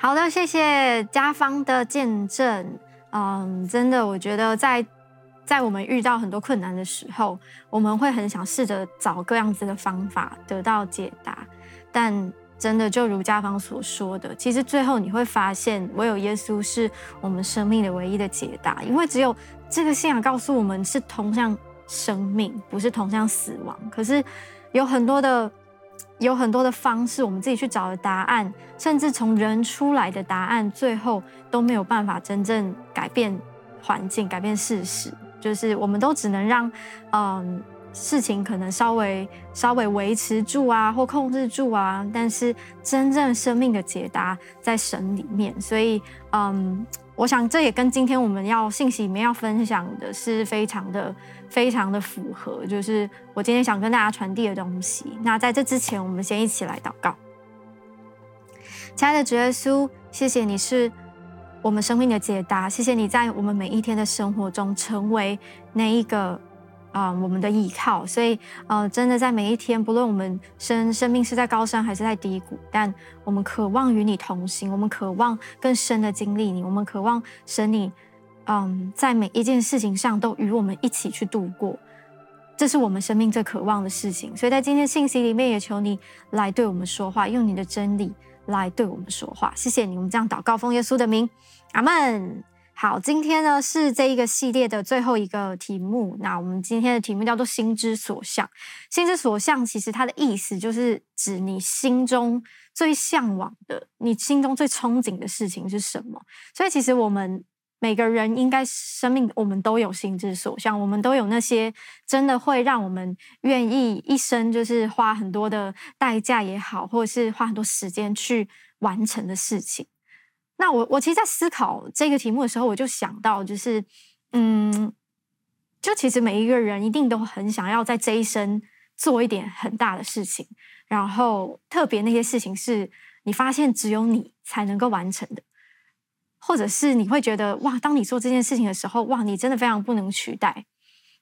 好的，谢谢家芳的见证。嗯，真的，我觉得在在我们遇到很多困难的时候，我们会很想试着找各样子的方法得到解答，但真的就如家芳所说的，其实最后你会发现，唯有耶稣是我们生命的唯一的解答，因为只有这个信仰告诉我们是通向生命，不是通向死亡。可是有很多的。有很多的方式，我们自己去找的答案，甚至从人出来的答案，最后都没有办法真正改变环境、改变事实。就是我们都只能让，嗯，事情可能稍微稍微维持住啊，或控制住啊。但是真正生命的解答在神里面，所以，嗯。我想这也跟今天我们要信息里面要分享的是非常的、非常的符合，就是我今天想跟大家传递的东西。那在这之前，我们先一起来祷告。亲爱的主耶稣，谢谢你是我们生命的解答，谢谢你在我们每一天的生活中成为那一个。啊、我们的依靠，所以呃，真的在每一天，不论我们生生命是在高山还是在低谷，但我们渴望与你同行，我们渴望更深的经历你，我们渴望神你，嗯，在每一件事情上都与我们一起去度过，这是我们生命最渴望的事情。所以在今天信息里面，也求你来对我们说话，用你的真理来对我们说话。谢谢你，我们这样祷告，奉耶稣的名，阿门。好，今天呢是这一个系列的最后一个题目。那我们今天的题目叫做“心之所向”。心之所向，其实它的意思就是指你心中最向往的、你心中最憧憬的事情是什么。所以，其实我们每个人应该生命，我们都有心之所向，我们都有那些真的会让我们愿意一生就是花很多的代价也好，或者是花很多时间去完成的事情。那我我其实，在思考这个题目的时候，我就想到，就是，嗯，就其实每一个人一定都很想要在这一生做一点很大的事情，然后特别那些事情是你发现只有你才能够完成的，或者是你会觉得哇，当你做这件事情的时候，哇，你真的非常不能取代，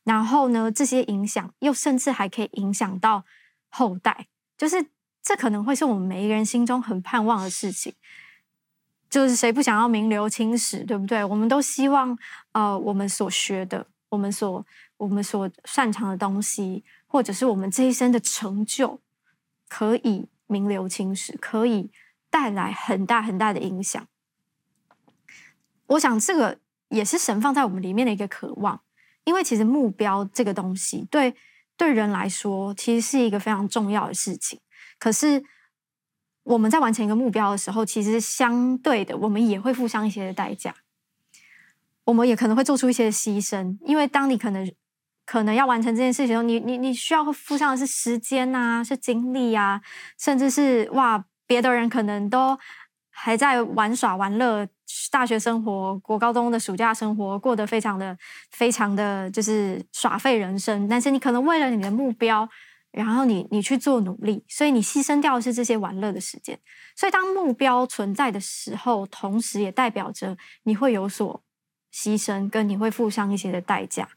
然后呢，这些影响又甚至还可以影响到后代，就是这可能会是我们每一个人心中很盼望的事情。就是谁不想要名留青史，对不对？我们都希望，呃，我们所学的，我们所我们所擅长的东西，或者是我们这一生的成就，可以名留青史，可以带来很大很大的影响。我想，这个也是神放在我们里面的一个渴望，因为其实目标这个东西，对对人来说，其实是一个非常重要的事情。可是。我们在完成一个目标的时候，其实相对的，我们也会付上一些的代价，我们也可能会做出一些牺牲，因为当你可能可能要完成这件事情的时候，你你你需要付上的是时间啊，是精力啊，甚至是哇，别的人可能都还在玩耍玩乐，大学生活、国高中的暑假生活过得非常的非常的就是耍废人生，但是你可能为了你的目标。然后你你去做努力，所以你牺牲掉的是这些玩乐的时间。所以当目标存在的时候，同时也代表着你会有所牺牲，跟你会付上一些的代价。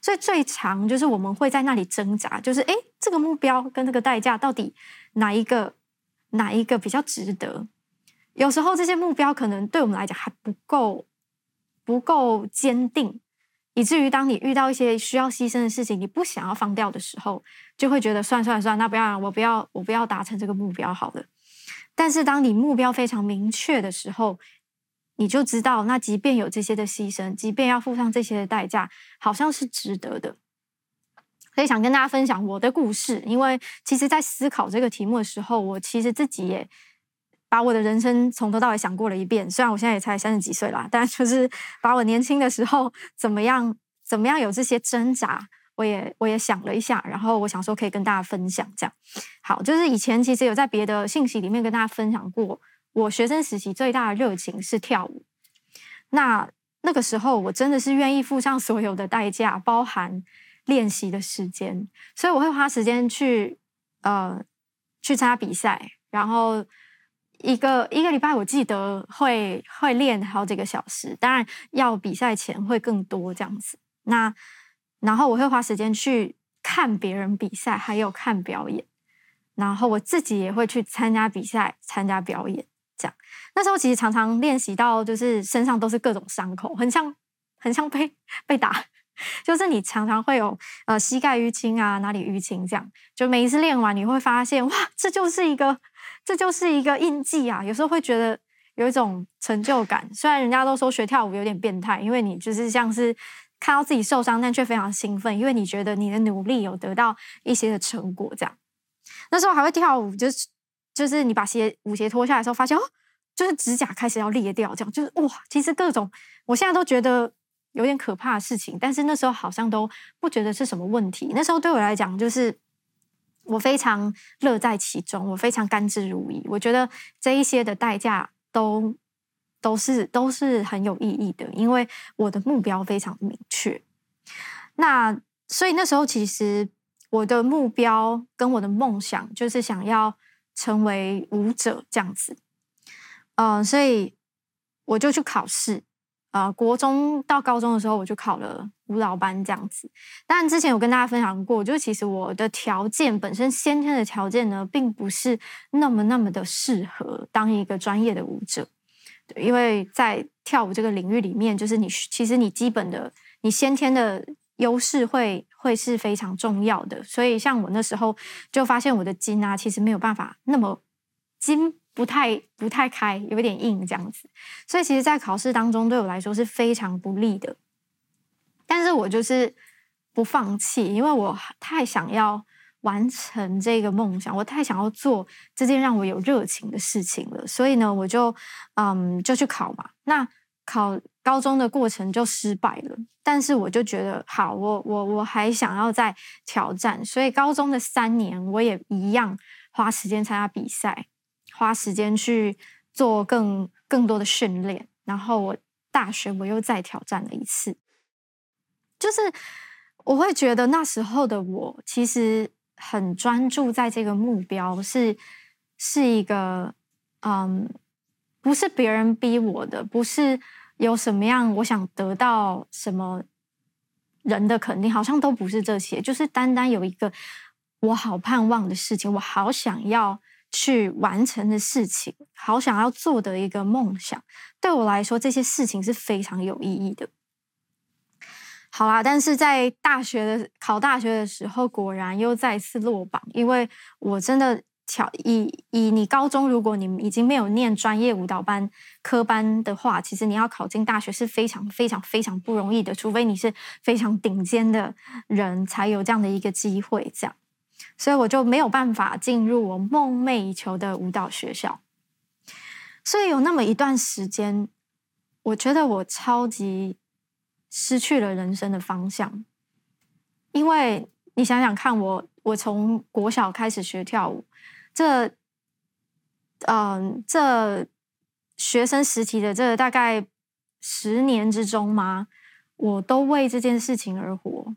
所以最常就是我们会在那里挣扎，就是诶，这个目标跟这个代价到底哪一个哪一个比较值得？有时候这些目标可能对我们来讲还不够不够坚定。以至于当你遇到一些需要牺牲的事情，你不想要放掉的时候，就会觉得算算算，那不要，我不要，我不要达成这个目标好了。但是当你目标非常明确的时候，你就知道，那即便有这些的牺牲，即便要付上这些的代价，好像是值得的。所以想跟大家分享我的故事，因为其实，在思考这个题目的时候，我其实自己也。把我的人生从头到尾想过了一遍，虽然我现在也才三十几岁啦，但就是把我年轻的时候怎么样怎么样有这些挣扎，我也我也想了一下，然后我想说可以跟大家分享这样。好，就是以前其实有在别的信息里面跟大家分享过，我学生时期最大的热情是跳舞。那那个时候我真的是愿意付上所有的代价，包含练习的时间，所以我会花时间去呃去参加比赛，然后。一个一个礼拜，我记得会会练好几个小时，当然要比赛前会更多这样子。那然后我会花时间去看别人比赛，还有看表演，然后我自己也会去参加比赛、参加表演这样，那时候其实常常练习到，就是身上都是各种伤口，很像很像被 被打，就是你常常会有呃膝盖淤青啊，哪里淤青这样。就每一次练完，你会发现哇，这就是一个这就是一个印记啊。有时候会觉得有一种成就感，虽然人家都说学跳舞有点变态，因为你就是像是看到自己受伤，但却非常兴奋，因为你觉得你的努力有得到一些的成果这样。那时候还会跳舞，就是就是你把鞋舞鞋脱下来的时候，发现哦，就是指甲开始要裂掉，这样就是哇，其实各种我现在都觉得有点可怕的事情，但是那时候好像都不觉得是什么问题。那时候对我来讲，就是我非常乐在其中，我非常甘之如饴。我觉得这一些的代价都都是都是很有意义的，因为我的目标非常明确。那所以那时候其实。我的目标跟我的梦想就是想要成为舞者这样子，嗯、所以我就去考试，呃，国中到高中的时候我就考了舞蹈班这样子。但之前有跟大家分享过，就其实我的条件本身先天的条件呢，并不是那么那么的适合当一个专业的舞者，因为在跳舞这个领域里面，就是你其实你基本的你先天的。优势会会是非常重要的，所以像我那时候就发现我的筋啊，其实没有办法那么筋不太不太开，有点硬这样子，所以其实，在考试当中对我来说是非常不利的。但是我就是不放弃，因为我太想要完成这个梦想，我太想要做这件让我有热情的事情了，所以呢，我就嗯就去考嘛。那考。高中的过程就失败了，但是我就觉得好，我我我还想要再挑战，所以高中的三年我也一样花时间参加比赛，花时间去做更更多的训练，然后我大学我又再挑战了一次，就是我会觉得那时候的我其实很专注在这个目标，是是一个嗯，不是别人逼我的，不是。有什么样，我想得到什么人的肯定，好像都不是这些，就是单单有一个我好盼望的事情，我好想要去完成的事情，好想要做的一个梦想。对我来说，这些事情是非常有意义的。好啦，但是在大学的考大学的时候，果然又再次落榜，因为我真的。以以你高中，如果你已经没有念专业舞蹈班科班的话，其实你要考进大学是非常非常非常不容易的，除非你是非常顶尖的人才有这样的一个机会。这样，所以我就没有办法进入我梦寐以求的舞蹈学校。所以有那么一段时间，我觉得我超级失去了人生的方向，因为你想想看我，我从国小开始学跳舞。这，嗯、这学生时期的这大概十年之中嘛，我都为这件事情而活。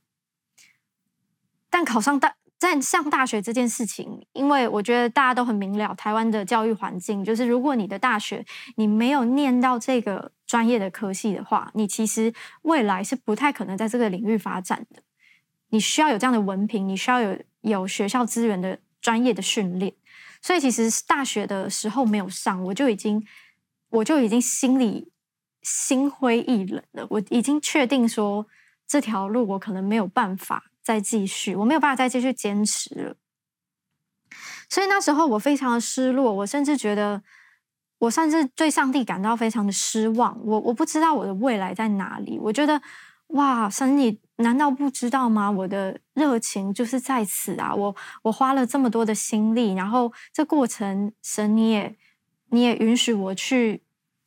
但考上大，在上大学这件事情，因为我觉得大家都很明了，台湾的教育环境就是，如果你的大学你没有念到这个专业的科系的话，你其实未来是不太可能在这个领域发展的。你需要有这样的文凭，你需要有有学校资源的专业的训练。所以其实大学的时候没有上，我就已经，我就已经心里心灰意冷了。我已经确定说这条路我可能没有办法再继续，我没有办法再继续坚持了。所以那时候我非常的失落，我甚至觉得，我甚至对上帝感到非常的失望。我我不知道我的未来在哪里。我觉得。哇，神，你难道不知道吗？我的热情就是在此啊！我我花了这么多的心力，然后这过程，神你也你也允许我去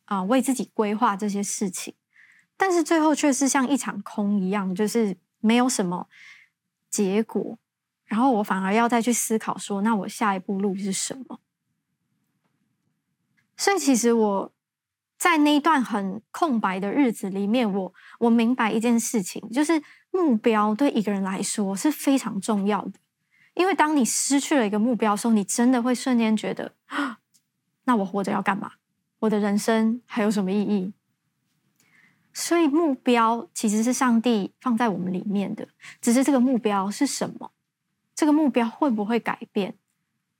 啊、为自己规划这些事情，但是最后却是像一场空一样，就是没有什么结果，然后我反而要再去思考说，那我下一步路是什么？所以其实我。在那一段很空白的日子里面，我我明白一件事情，就是目标对一个人来说是非常重要的。因为当你失去了一个目标的时候，你真的会瞬间觉得，那我活着要干嘛？我的人生还有什么意义？所以目标其实是上帝放在我们里面的，只是这个目标是什么？这个目标会不会改变？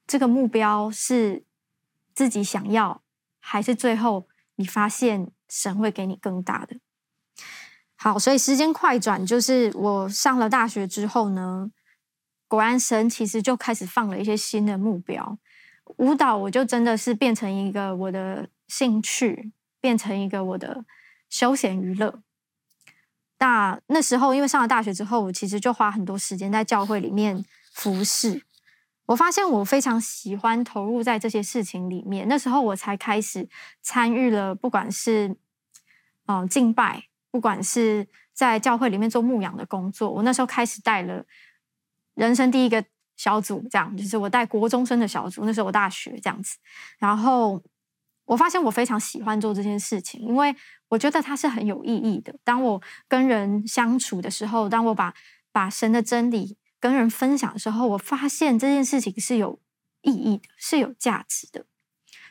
这个目标是自己想要。还是最后你发现神会给你更大的？好，所以时间快转，就是我上了大学之后呢，果然神其实就开始放了一些新的目标。舞蹈我就真的是变成一个我的兴趣，变成一个我的休闲娱乐。那那时候因为上了大学之后，我其实就花很多时间在教会里面服侍。我发现我非常喜欢投入在这些事情里面。那时候我才开始参与了，不管是嗯、敬拜。不管是在教会里面做牧养的工作，我那时候开始带了人生第一个小组，这样就是我带国中生的小组。那时候我大学这样子，然后我发现我非常喜欢做这件事情，因为我觉得它是很有意义的。当我跟人相处的时候，当我把把神的真理跟人分享的时候，我发现这件事情是有意义的，是有价值的，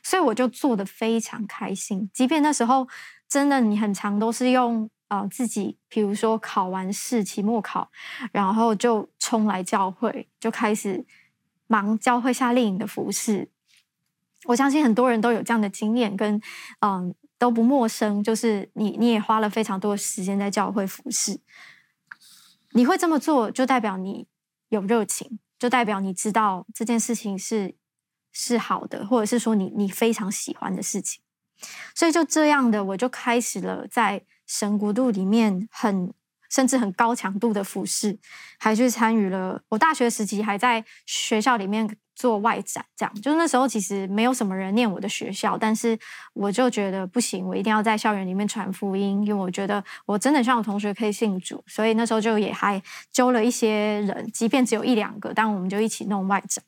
所以我就做得非常开心。即便那时候真的你很常都是用。呃，自己比如说考完试、期末考，然后就冲来教会，就开始忙教会夏令营的服事。我相信很多人都有这样的经验，跟嗯、都不陌生。就是你你也花了非常多的时间在教会服事，你会这么做，就代表你有热情，就代表你知道这件事情是是好的，或者是说你你非常喜欢的事情。所以就这样的，我就开始了在。神国度里面很甚至很高强度的服事，还去参与了。我大学时期还在学校里面做外展，这样就是那时候其实没有什么人念我的学校，但是我就觉得不行，我一定要在校园里面传福音，因为我觉得我真的希望我同学可以信主，所以那时候就也还揪了一些人，即便只有一两个，但我们就一起弄外展。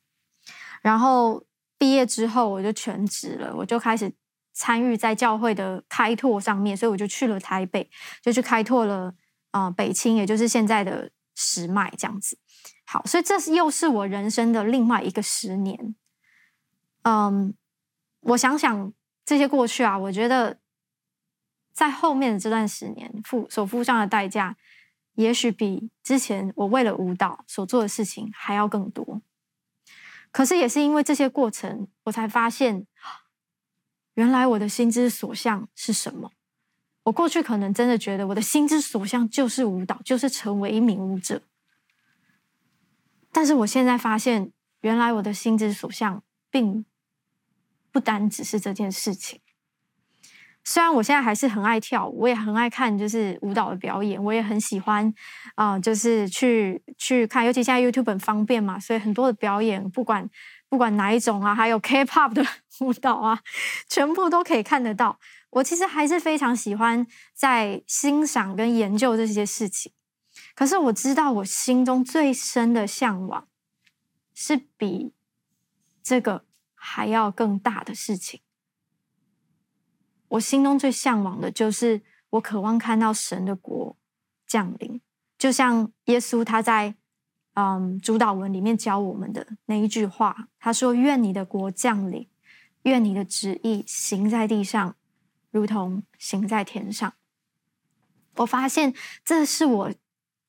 然后毕业之后我就全职了，我就开始。参与在教会的开拓上面，所以我就去了台北，就去开拓了啊、北青，也就是现在的石麦这样子。好，所以这是又是我人生的另外一个十年。嗯，我想想这些过去啊，我觉得在后面的这段十年付所付上的代价，也许比之前我为了舞蹈所做的事情还要更多。可是也是因为这些过程，我才发现。原来我的心之所向是什么？我过去可能真的觉得我的心之所向就是舞蹈，就是成为一名舞者。但是我现在发现，原来我的心之所向并不单只是这件事情。虽然我现在还是很爱跳舞，我也很爱看就是舞蹈的表演，我也很喜欢啊、就是去去看，尤其现在 YouTube 很方便嘛，所以很多的表演不管。不管哪一种啊，还有 K-pop 的舞蹈啊，全部都可以看得到。我其实还是非常喜欢在欣赏跟研究这些事情。可是我知道，我心中最深的向往是比这个还要更大的事情。我心中最向往的就是，我渴望看到神的国降临，就像耶稣他在。嗯，主祷文里面教我们的那一句话，他说：“愿你的国降临，愿你的旨意行在地上，如同行在天上。”我发现这是我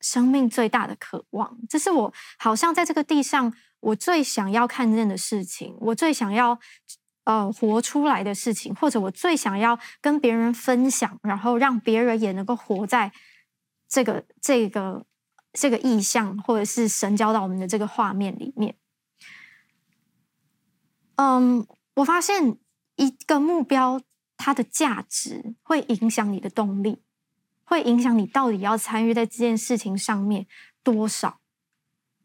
生命最大的渴望，这是我好像在这个地上我最想要看见的事情，我最想要呃活出来的事情，或者我最想要跟别人分享，然后让别人也能够活在这个这个。这个意象，或者是神交到我们的这个画面里面，嗯，我发现一个目标，它的价值会影响你的动力，会影响你到底要参与在这件事情上面多少。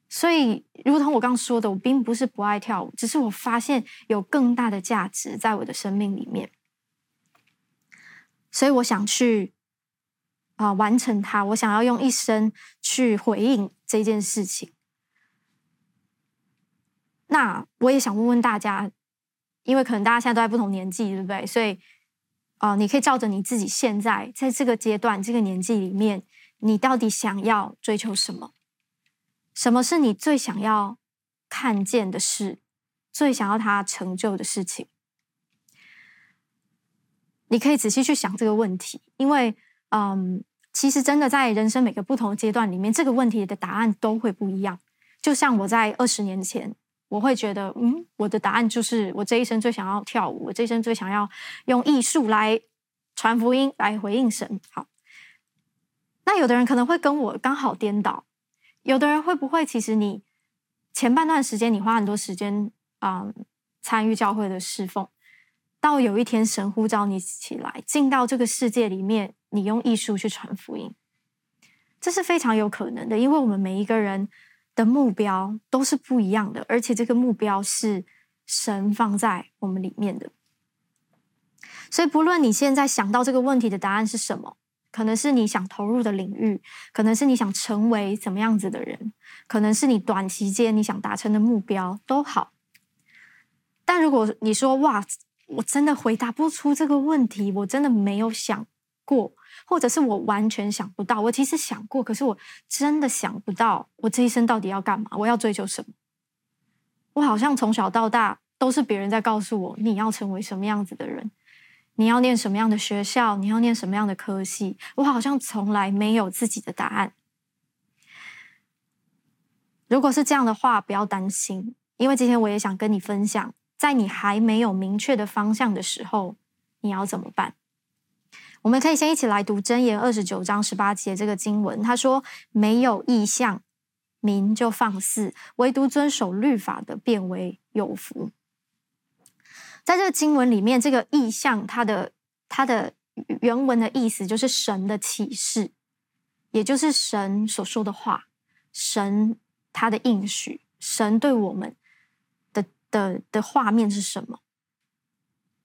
所以，如同我刚刚说的，我并不是不爱跳舞，只是我发现有更大的价值在我的生命里面，所以我想去。啊，完成它！我想要用一生去回应这件事情。那我也想问问大家，因为可能大家现在都在不同年纪，对不对？所以，啊、你可以照着你自己现在在这个阶段、这个年纪里面，你到底想要追求什么？什么是你最想要看见的事？最想要它成就的事情？你可以仔细去想这个问题，因为。嗯，其实真的在人生每个不同的阶段里面，这个问题的答案都会不一样。就像我在二十年前，我会觉得，嗯，我的答案就是我这一生最想要跳舞，我这一生最想要用艺术来传福音，来回应神。好，那有的人可能会跟我刚好颠倒，有的人会不会，其实你前半段时间你花很多时间啊、参与教会的侍奉，到有一天神呼召你起来，进到这个世界里面，你用艺术去传福音。这是非常有可能的，因为我们每一个人的目标都是不一样的，而且这个目标是神放在我们里面的。所以，不论你现在想到这个问题的答案是什么，可能是你想投入的领域，可能是你想成为怎么样子的人，可能是你短期间你想达成的目标，都好。但如果你说哇，我真的回答不出这个问题，我真的没有想过。或者是我完全想不到，我其实想过，可是我真的想不到，我这一生到底要干嘛？我要追求什么？我好像从小到大都是别人在告诉我，你要成为什么样子的人，你要念什么样的学校，你要念什么样的科系。我好像从来没有自己的答案。如果是这样的话，不要担心，因为今天我也想跟你分享，在你还没有明确的方向的时候，你要怎么办？我们可以先一起来读箴言二十九章十八节这个经文。他说：“没有异象，民就放肆；唯独遵守律法的，变为有福。”在这个经文里面，这个异象，它的它的原文的意思就是神的启示，也就是神所说的话，神他的应许，神对我们的的的画面是什么？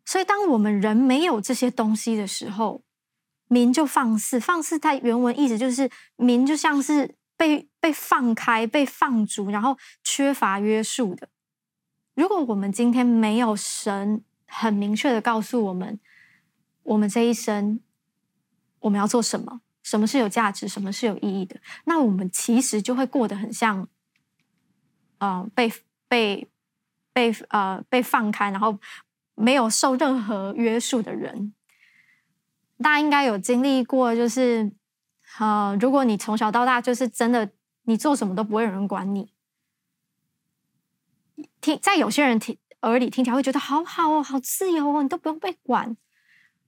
所以，当我们人没有这些东西的时候，民就放肆，放肆它原文意思就是民就像是被被放开、被放逐，然后缺乏约束的。如果我们今天没有神很明确的告诉我们，我们这一生我们要做什么，什么是有价值，什么是有意义的，那我们其实就会过得很像，呃，被被被呃被放开，然后没有受任何约束的人。大家应该有经历过，就是，呃，如果你从小到大就是真的，你做什么都不会有人管你。听，在有些人听耳里听起来会觉得好好哦，好自由哦，你都不用被管。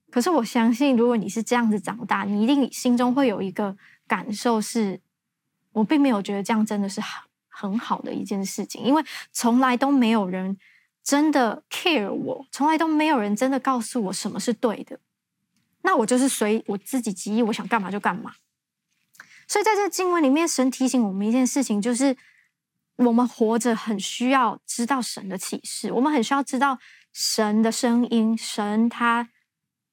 可是我相信，如果你是这样子长大，你一定心中会有一个感受是，我并没有觉得这样真的是很很好的一件事情，因为从来都没有人真的 care 我，从来都没有人真的告诉我什么是对的。那我就是随我自己旨意，我想干嘛就干嘛。所以在这经文里面，神提醒我们一件事情，就是我们活着很需要知道神的启示，我们很需要知道神的声音，神他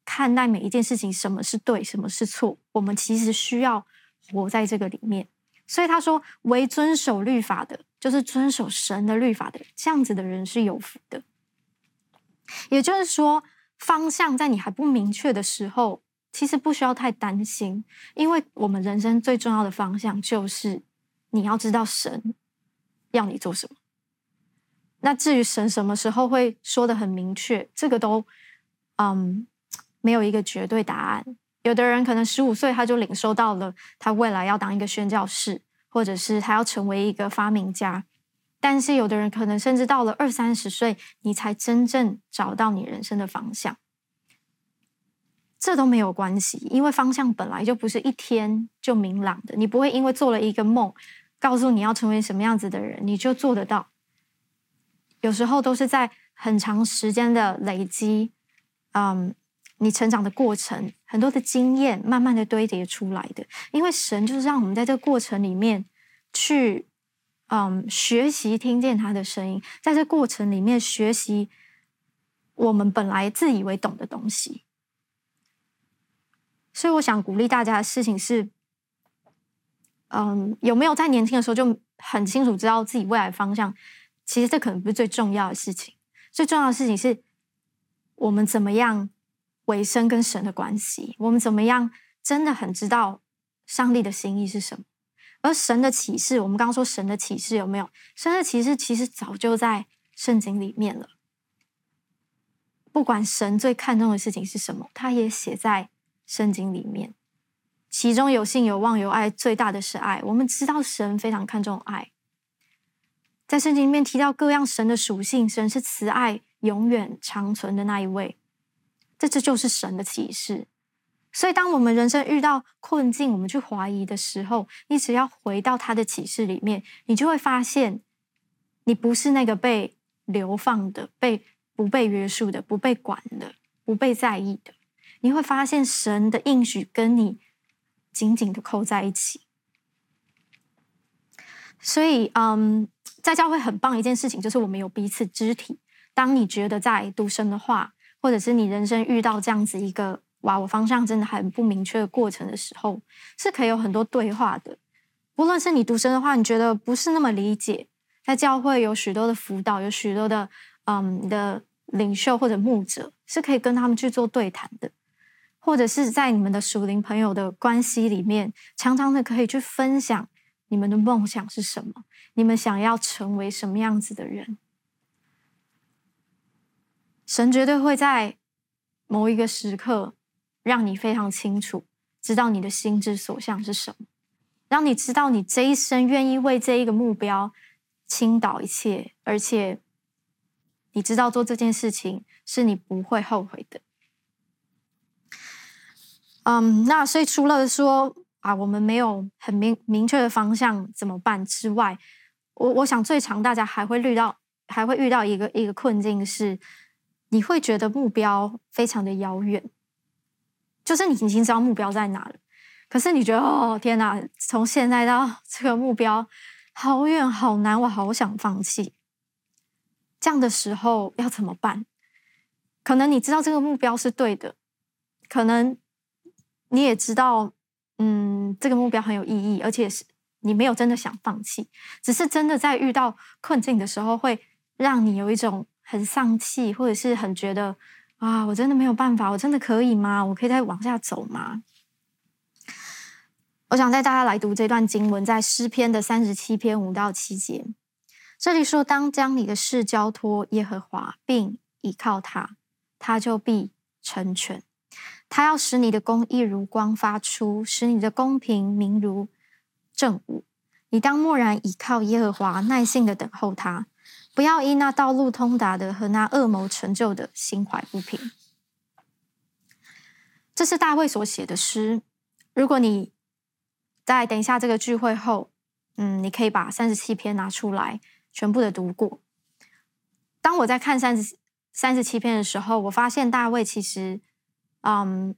看待每一件事情，什么是对，什么是错。我们其实需要活在这个里面。所以他说，唯遵守律法的，就是遵守神的律法的，这样子的人是有福的。也就是说。方向在你还不明确的时候，其实不需要太担心，因为我们人生最重要的方向就是你要知道神要你做什么。那至于神什么时候会说的很明确，这个都嗯没有一个绝对答案。有的人可能十五岁他就领受到了他未来要当一个宣教士，或者是他要成为一个发明家。但是有的人可能甚至到了二三十岁，你才真正找到你人生的方向，这都没有关系，因为方向本来就不是一天就明朗的。你不会因为做了一个梦，告诉你要成为什么样子的人，你就做得到。有时候都是在很长时间的累积，嗯，你成长的过程，很多的经验慢慢的堆叠出来的。因为神就是让我们在这个过程里面去。嗯，学习听见他的声音，在这过程里面学习我们本来自以为懂的东西。所以，我想鼓励大家的事情是，嗯，有没有在年轻的时候就很清楚知道自己未来方向？其实这可能不是最重要的事情，最重要的事情是我们怎么样维生跟神的关系，我们怎么样真的很知道上帝的心意是什么。而神的启示，我们刚刚说神的启示有没有？神的启示其实早就在圣经里面了。不管神最看重的事情是什么，他也写在圣经里面。其中有信、有望、有爱，最大的是爱。我们知道神非常看重爱。在圣经里面提到各样神的属性，神是慈爱、永远长存的那一位，这这就是神的启示。所以，当我们人生遇到困境，我们去怀疑的时候，你只要回到他的启示里面，你就会发现，你不是那个被流放的、被不被约束的、不被管的、不被在意的。你会发现，神的应许跟你紧紧的扣在一起。所以，嗯。在教会很棒一件事情，就是我们有彼此肢体。当你觉得在读神的话，或者是你人生遇到这样子一个哇，我方向真的很不明确的过程的时候，是可以有很多对话的。不论是你读神的话，你觉得不是那么理解，在教会有许多的辅导，有许多的嗯你的领袖或者牧者，是可以跟他们去做对谈的，或者是在你们的属灵朋友的关系里面，常常的可以去分享。你们的梦想是什么？你们想要成为什么样子的人？神绝对会在某一个时刻让你非常清楚，知道你的心之所向是什么，让你知道你这一生愿意为这一个目标倾倒一切，而且你知道做这件事情是你不会后悔的。嗯，那所以除了说。啊，我们没有很明明确的方向怎么办之外，我我想最常大家还会遇到，还会遇到一个一个困境是，你会觉得目标非常的遥远，就是你已经知道目标在哪了，可是你觉得哦天哪，从现在到这个目标好远好难，我好想放弃。这样的时候要怎么办？可能你知道这个目标是对的，可能你也知道。嗯，这个目标很有意义，而且是你没有真的想放弃，只是真的在遇到困境的时候，会让你有一种很丧气，或者是很觉得啊，我真的没有办法，我真的可以吗？我可以再往下走吗？我想带大家来读这段经文，在诗篇的三十七篇五到七节，这里说：当将你的事交托耶和华，并倚靠他，他就必成全。他要使你的公义如光发出，使你的公平明如正午。你当默然倚靠耶和华，耐心的等候他，不要因那道路通达的和那恶谋成就的心怀不平。这是大卫所写的诗。如果你在等一下这个聚会后，嗯，你可以把三十七篇拿出来，全部的读过。当我在看三十三十七篇的时候，我发现大卫其实。嗯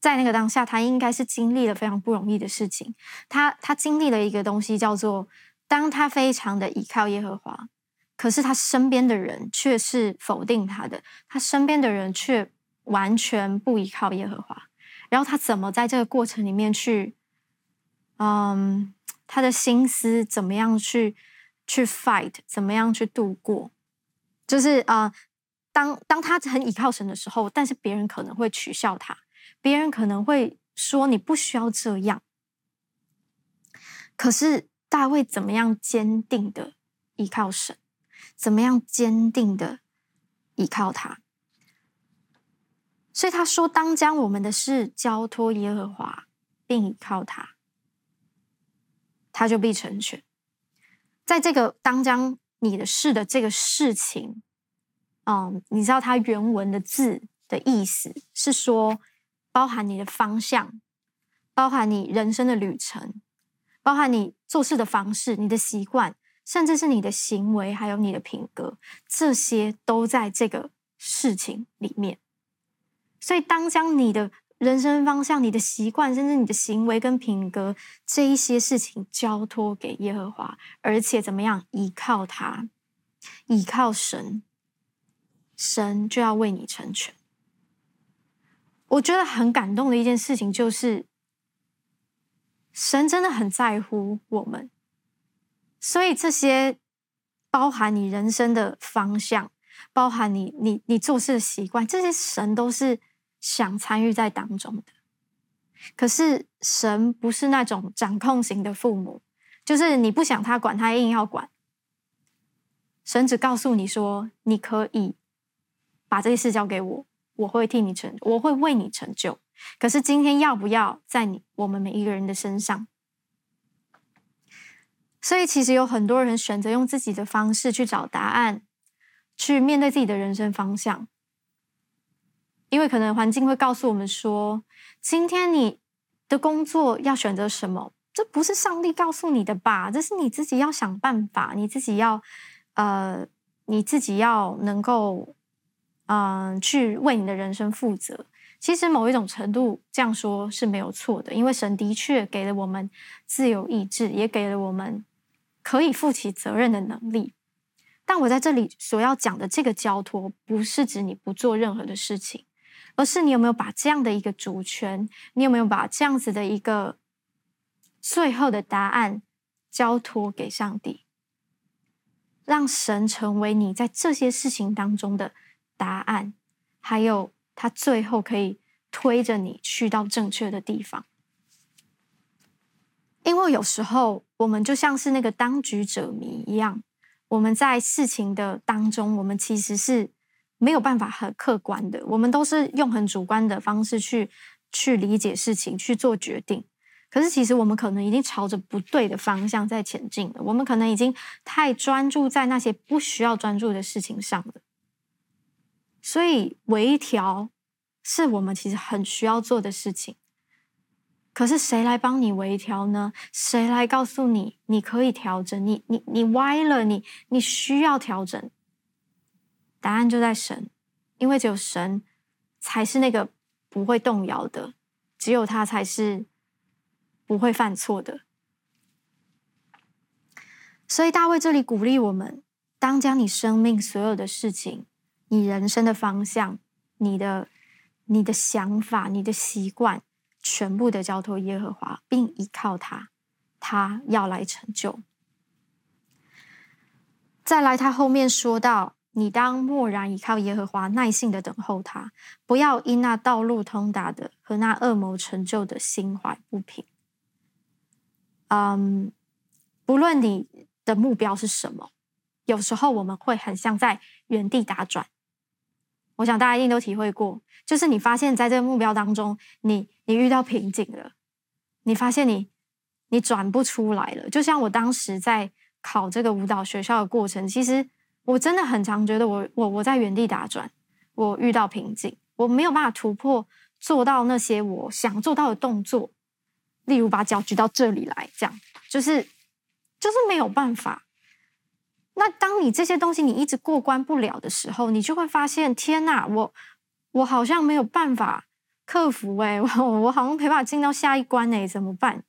在那个当下，他应该是经历了非常不容易的事情。他他经历了一个东西，叫做当他非常的依靠耶和华，可是他身边的人却是否定他的，他身边的人却完全不依靠耶和华。然后他怎么在这个过程里面去，嗯，他的心思怎么样去去 fight，怎么样去度过，就是啊。当当他很倚靠神的时候，但是别人可能会取笑他，别人可能会说你不需要这样。可是大卫怎么样坚定的依靠神？怎么样坚定的依靠他？所以他说：“当将我们的事交托耶和华，并依靠他，他就必成全。”在这个当将你的事的这个事情。嗯，你知道它原文的字的意思是说，包含你的方向，包含你人生的旅程，包含你做事的方式、你的习惯，甚至是你的行为，还有你的品格，这些都在这个事情里面。所以，当将你的人生方向、你的习惯，甚至你的行为跟品格这一些事情交托给耶和华，而且怎么样依靠他，依靠神。神就要为你成全。我觉得很感动的一件事情就是，神真的很在乎我们，所以这些包含你人生的方向，包含你你你做事的习惯，这些神都是想参与在当中的。可是神不是那种掌控型的父母，就是你不想他管，他硬要管。神只告诉你说，你可以。把这些事交给我，我会替你成，我会为你成就。可是今天要不要在你我们每一个人的身上？所以，其实有很多人选择用自己的方式去找答案，去面对自己的人生方向。因为可能环境会告诉我们说，今天你的工作要选择什么，这不是上帝告诉你的吧？这是你自己要想办法，你自己要，呃，你自己要能够，嗯、去为你的人生负责。其实某一种程度这样说是没有错的，因为神的确给了我们自由意志，也给了我们。可以负起责任的能力，但我在这里所要讲的这个交托，不是指你不做任何的事情，而是你有没有把这样的一个主权，你有没有把这样子的一个最后的答案交托给上帝，让神成为你在这些事情当中的答案，还有他最后可以推着你去到正确的地方。因为有时候我们就像是那个当局者迷一样，我们在事情的当中，我们其实是没有办法很客观的，我们都是用很主观的方式去去理解事情，去做决定。可是其实我们可能已经朝着不对的方向在前进了，我们可能已经太专注在那些不需要专注的事情上了。所以微调是我们其实很需要做的事情。可是谁来帮你微调呢？谁来告诉你你可以调整？你你你歪了，你你需要调整。答案就在神，因为只有神才是那个不会动摇的，只有他才是不会犯错的。所以大卫这里鼓励我们：当将你生命所有的事情、你人生的方向、你的你的想法、你的习惯。全部的交托耶和华，并依靠他，他要来成就。再来，他后面说到：“你当默然依靠耶和华，耐心的等候他，不要因那道路通达的和那恶谋成就的心怀不平。”嗯，不论你的目标是什么，有时候我们会很像在原地打转。我想大家一定都体会过，就是你发现在这个目标当中，你你遇到瓶颈了，你发现你你转不出来了。就像我当时在考这个舞蹈学校的过程，其实我真的很常觉得我我我在原地打转，我遇到瓶颈，我没有办法突破，做到那些我想做到的动作，例如把脚举到这里来，这样就是就是没有办法。那当你这些东西你一直过关不了的时候，你就会发现，天哪，我我好像没有办法克服哎，我我好像没办法进到下一关哎，怎么办？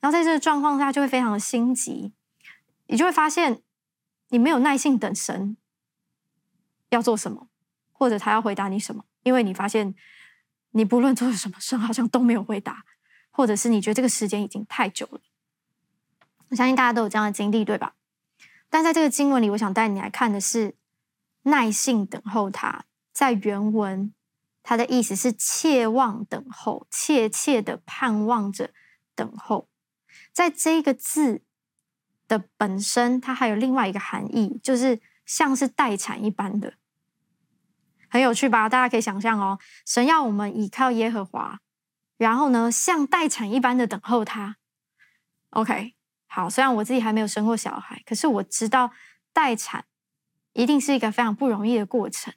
然后在这个状况下就会非常的心急，你就会发现你没有耐性等神要做什么，或者他要回答你什么，因为你发现你不论做了什么，神好像都没有回答，或者是你觉得这个时间已经太久了。我相信大家都有这样的经历，对吧？但在这个经文里，我想带你来看的是耐性等候他。在原文，他的意思是切望等候，切切的盼望着等候。在这个字的本身，它还有另外一个含义，就是像是待产一般的，很有趣吧？大家可以想象哦，神要我们倚靠耶和华，然后呢，像待产一般的等候他。OK。好，虽然我自己还没有生过小孩，可是我知道待产一定是一个非常不容易的过程。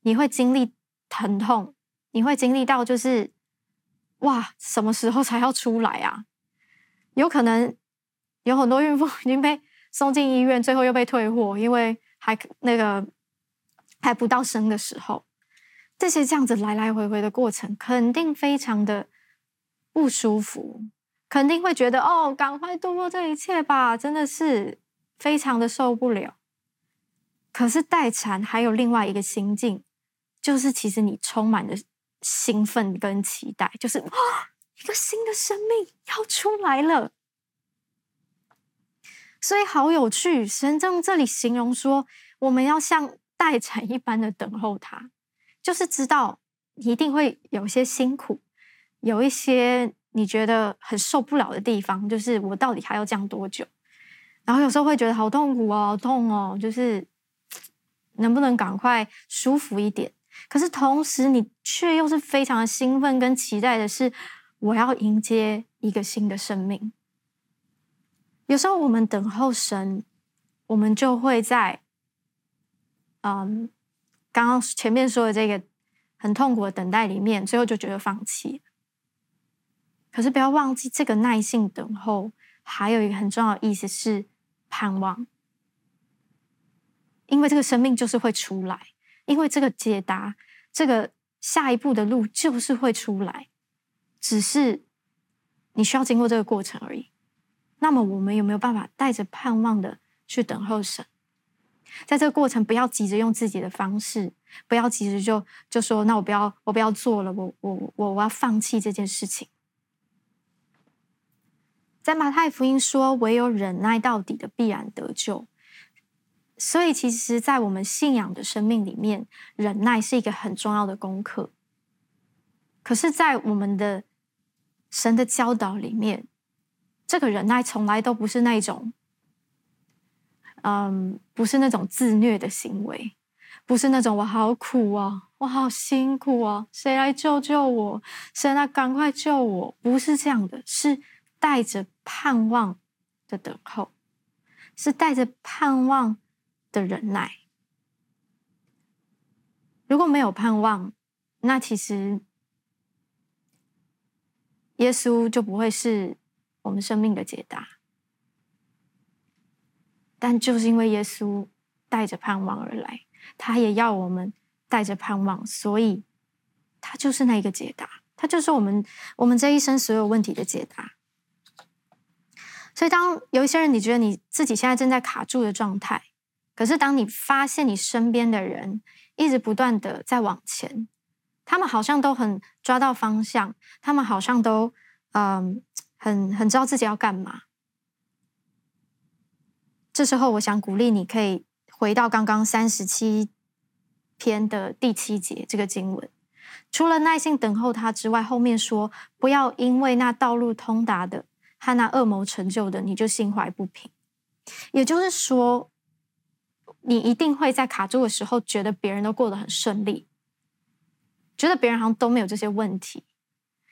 你会经历疼痛，你会经历到就是哇，什么时候才要出来啊？有可能有很多孕妇已经被送进医院，最后又被退货，因为还那个还不到生的时候。这些这样子来来回回的过程，肯定非常的不舒服。肯定会觉得哦，赶快度过这一切吧，真的是非常的受不了。可是待产还有另外一个心境，就是其实你充满了兴奋跟期待，就是哦，一个新的生命要出来了。所以好有趣，神正这里形容说，我们要像待产一般的等候他，就是知道一定会有些辛苦，有一些。你觉得很受不了的地方，就是我到底还要这样多久？然后有时候会觉得好痛苦哦，好痛哦，就是能不能赶快舒服一点？可是同时，你却又是非常的兴奋跟期待的是，我要迎接一个新的生命。有时候我们等候神，我们就会在，嗯，刚刚前面说的这个很痛苦的等待里面，最后就觉得放弃。可是不要忘记，这个耐性等候还有一个很重要的意思是盼望，因为这个生命就是会出来，因为这个解答，这个下一步的路就是会出来，只是你需要经过这个过程而已。那么我们有没有办法带着盼望的去等候神？在这个过程，不要急着用自己的方式，不要急着就就说，那我不要，我不要做了，我我我我要放弃这件事情。在马太福音说，唯有忍耐到底的，必然得救。所以，其实，在我们信仰的生命里面，忍耐是一个很重要的功课。可是，在我们的神的教导里面，这个忍耐从来都不是那种，嗯，不是那种自虐的行为，不是那种我好苦啊，我好辛苦啊，谁来救救我？谁来赶快救我？不是这样的，是带着盼望的等候，是带着盼望的忍耐。如果没有盼望，那其实耶稣就不会是。我们生命的解答，但就是因为耶稣带着盼望而来，他也要我们带着盼望，所以他就是那个解答，他就是我们我们这一生所有问题的解答。所以，当有一些人你觉得你自己现在正在卡住的状态，可是当你发现你身边的人一直不断的在往前，他们好像都很抓到方向，他们好像都嗯。很很知道自己要干嘛。这时候，我想鼓励你，可以回到刚刚三十七篇的第七节这个经文。除了耐心等候他之外，后面说不要因为那道路通达的和那恶谋成就的，你就心怀不平。也就是说，你一定会在卡住的时候，觉得别人都过得很顺利，觉得别人好像都没有这些问题。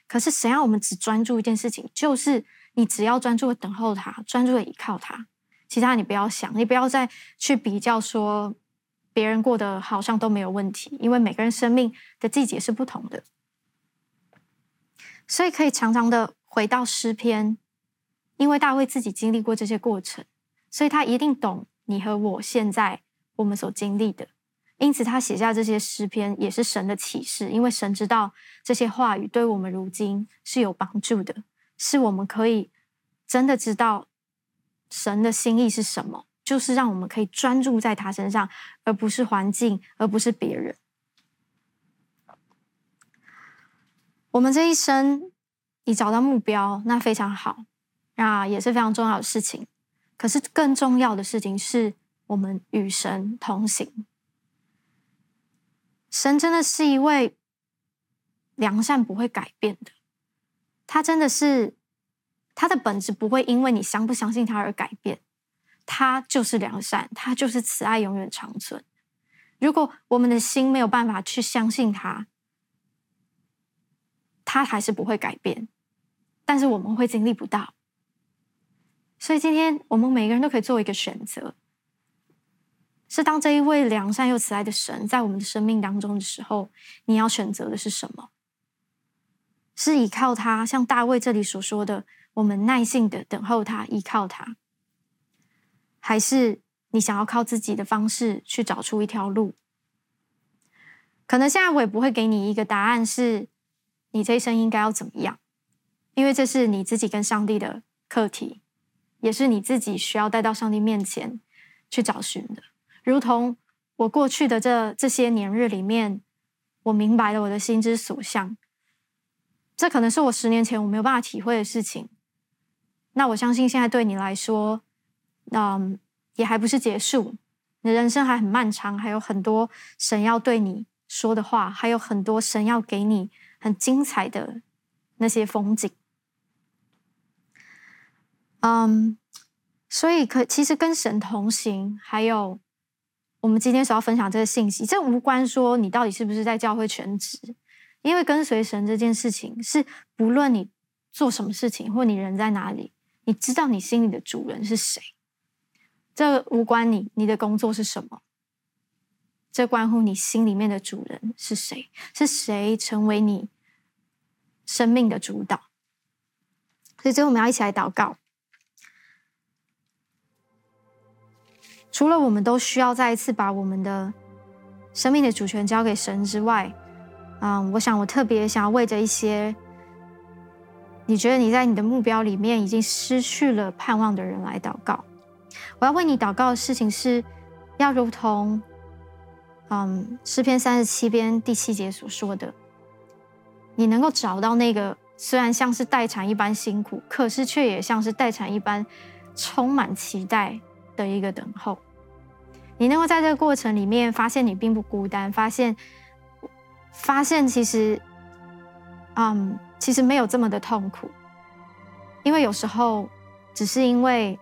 可是，谁让我们只专注一件事情？就是你只要专注的等候他，专注的依靠他，其他你不要想，你不要再去比较说别人过得好像都没有问题，因为每个人生命的季节是不同的。所以可以常常的回到诗篇，因为大卫自己经历过这些过程，所以他一定懂你和我现在我们所经历的。因此，他写下这些诗篇也是神的启示，因为神知道这些话语对我们如今是有帮助的，是我们可以真的知道神的心意是什么，就是让我们可以专注在他身上，而不是环境，而不是别人。我们这一生，你找到目标，那非常好，那也是非常重要的事情。可是，更重要的事情是我们与神同行。神真的是一位良善不会改变的，他真的是他的本质不会因为你相不相信他而改变，他就是良善，他就是慈爱永远长存。如果我们的心没有办法去相信他，他还是不会改变，但是我们会经历不到。所以今天我们每个人都可以做一个选择。是当这一位良善又慈爱的神在我们的生命当中的时候，你要选择的是什么？是依靠他，像大卫这里所说的，我们耐心的等候他，依靠他，还是你想要靠自己的方式去找出一条路？可能现在我也不会给你一个答案，是你这一生应该要怎么样，因为这是你自己跟上帝的课题，也是你自己需要带到上帝面前去找寻的。如同我过去的这这些年日里面，我明白了我的心之所向。这可能是我十年前我没有办法体会的事情。那我相信现在对你来说，嗯，也还不是结束。你的人生还很漫长，还有很多神要对你说的话，还有很多神要给你很精彩的那些风景。嗯，所以可其实跟神同行，还有。我们今天所要分享这个信息，这无关说你到底是不是在教会全职，因为跟随神这件事情是不论你做什么事情或你人在哪里，你知道你心里的主人是谁。这无关你，你的工作是什么？这关乎你心里面的主人是谁？是谁成为你生命的主导？所以，最后我们要一起来祷告。除了我们都需要再一次把我们的生命的主权交给神之外，嗯，我想我特别想要为着一些你觉得你在你的目标里面已经失去了盼望的人来祷告。我要为你祷告的事情是，要如同。嗯，诗篇三十七篇第七节所说的，你能够找到那个虽然像是待产一般辛苦，可是却也像是待产一般充满期待的一个等候。你能够在这个过程里面发现你并不孤单，发现发现其实，嗯，其实没有这么的痛苦，因为有时候只是因为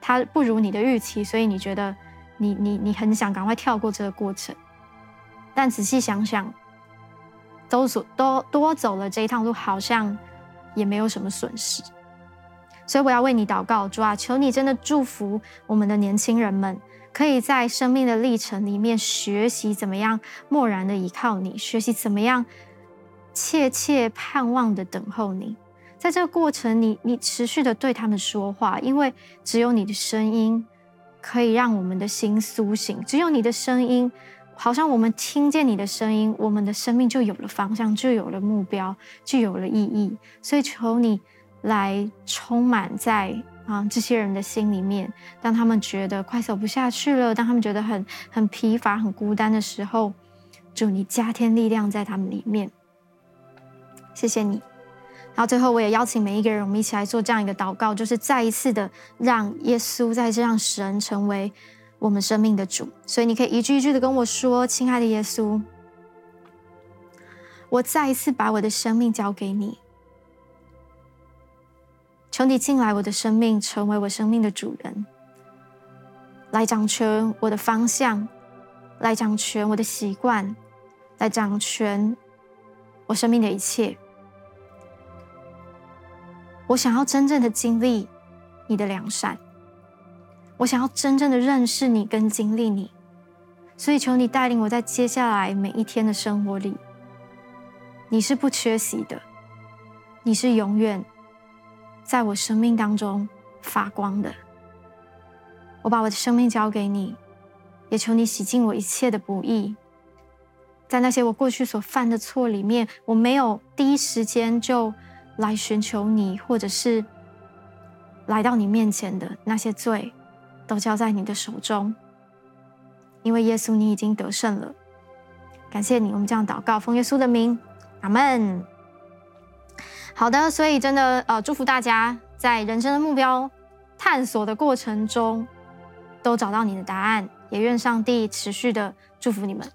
它不如你的预期，所以你觉得。你你你很想赶快跳过这个过程，但仔细想想，都走多多走了这一趟路，好像也没有什么损失。所以我要为你祷告，主啊，求你真的祝福我们的年轻人们，可以在生命的历程里面学习怎么样默然的依靠你，学习怎么样切切盼望的等候你。在这个过程，你你持续的对他们说话，因为只有你的声音。可以让我们的心苏醒，只有你的声音，好像我们听见你的声音，我们的生命就有了方向，就有了目标，就有了意义。所以求你来充满在啊这些人的心里面，当他们觉得快走不下去了，当他们觉得很很疲乏、很孤单的时候，主你加添力量在他们里面。谢谢你。然后最后，我也邀请每一个人，我们一起来做这样一个祷告，就是再一次的让耶稣，再次让神成为我们生命的主。所以你可以一句一句的跟我说：“亲爱的耶稣，我再一次把我的生命交给你，求你进来我的生命，成为我生命的主人，来掌权我的方向，来掌权我的习惯，来掌权我生命的一切。”我想要真正的经历你的良善，我想要真正的认识你跟经历你，所以求你带领我在接下来每一天的生活里，你是不缺席的，你是永远在我生命当中发光的。我把我的生命交给你，也求你洗净我一切的不义，在那些我过去所犯的错里面，我没有第一时间就。来寻求你，或者是来到你面前的那些罪，都交在你的手中，因为耶稣你已经得胜了。感谢你，我们这样祷告，奉耶稣的名，阿门。好的，所以真的呃，祝福大家在人生的目标探索的过程中，都找到你的答案。也愿上帝持续的祝福你们。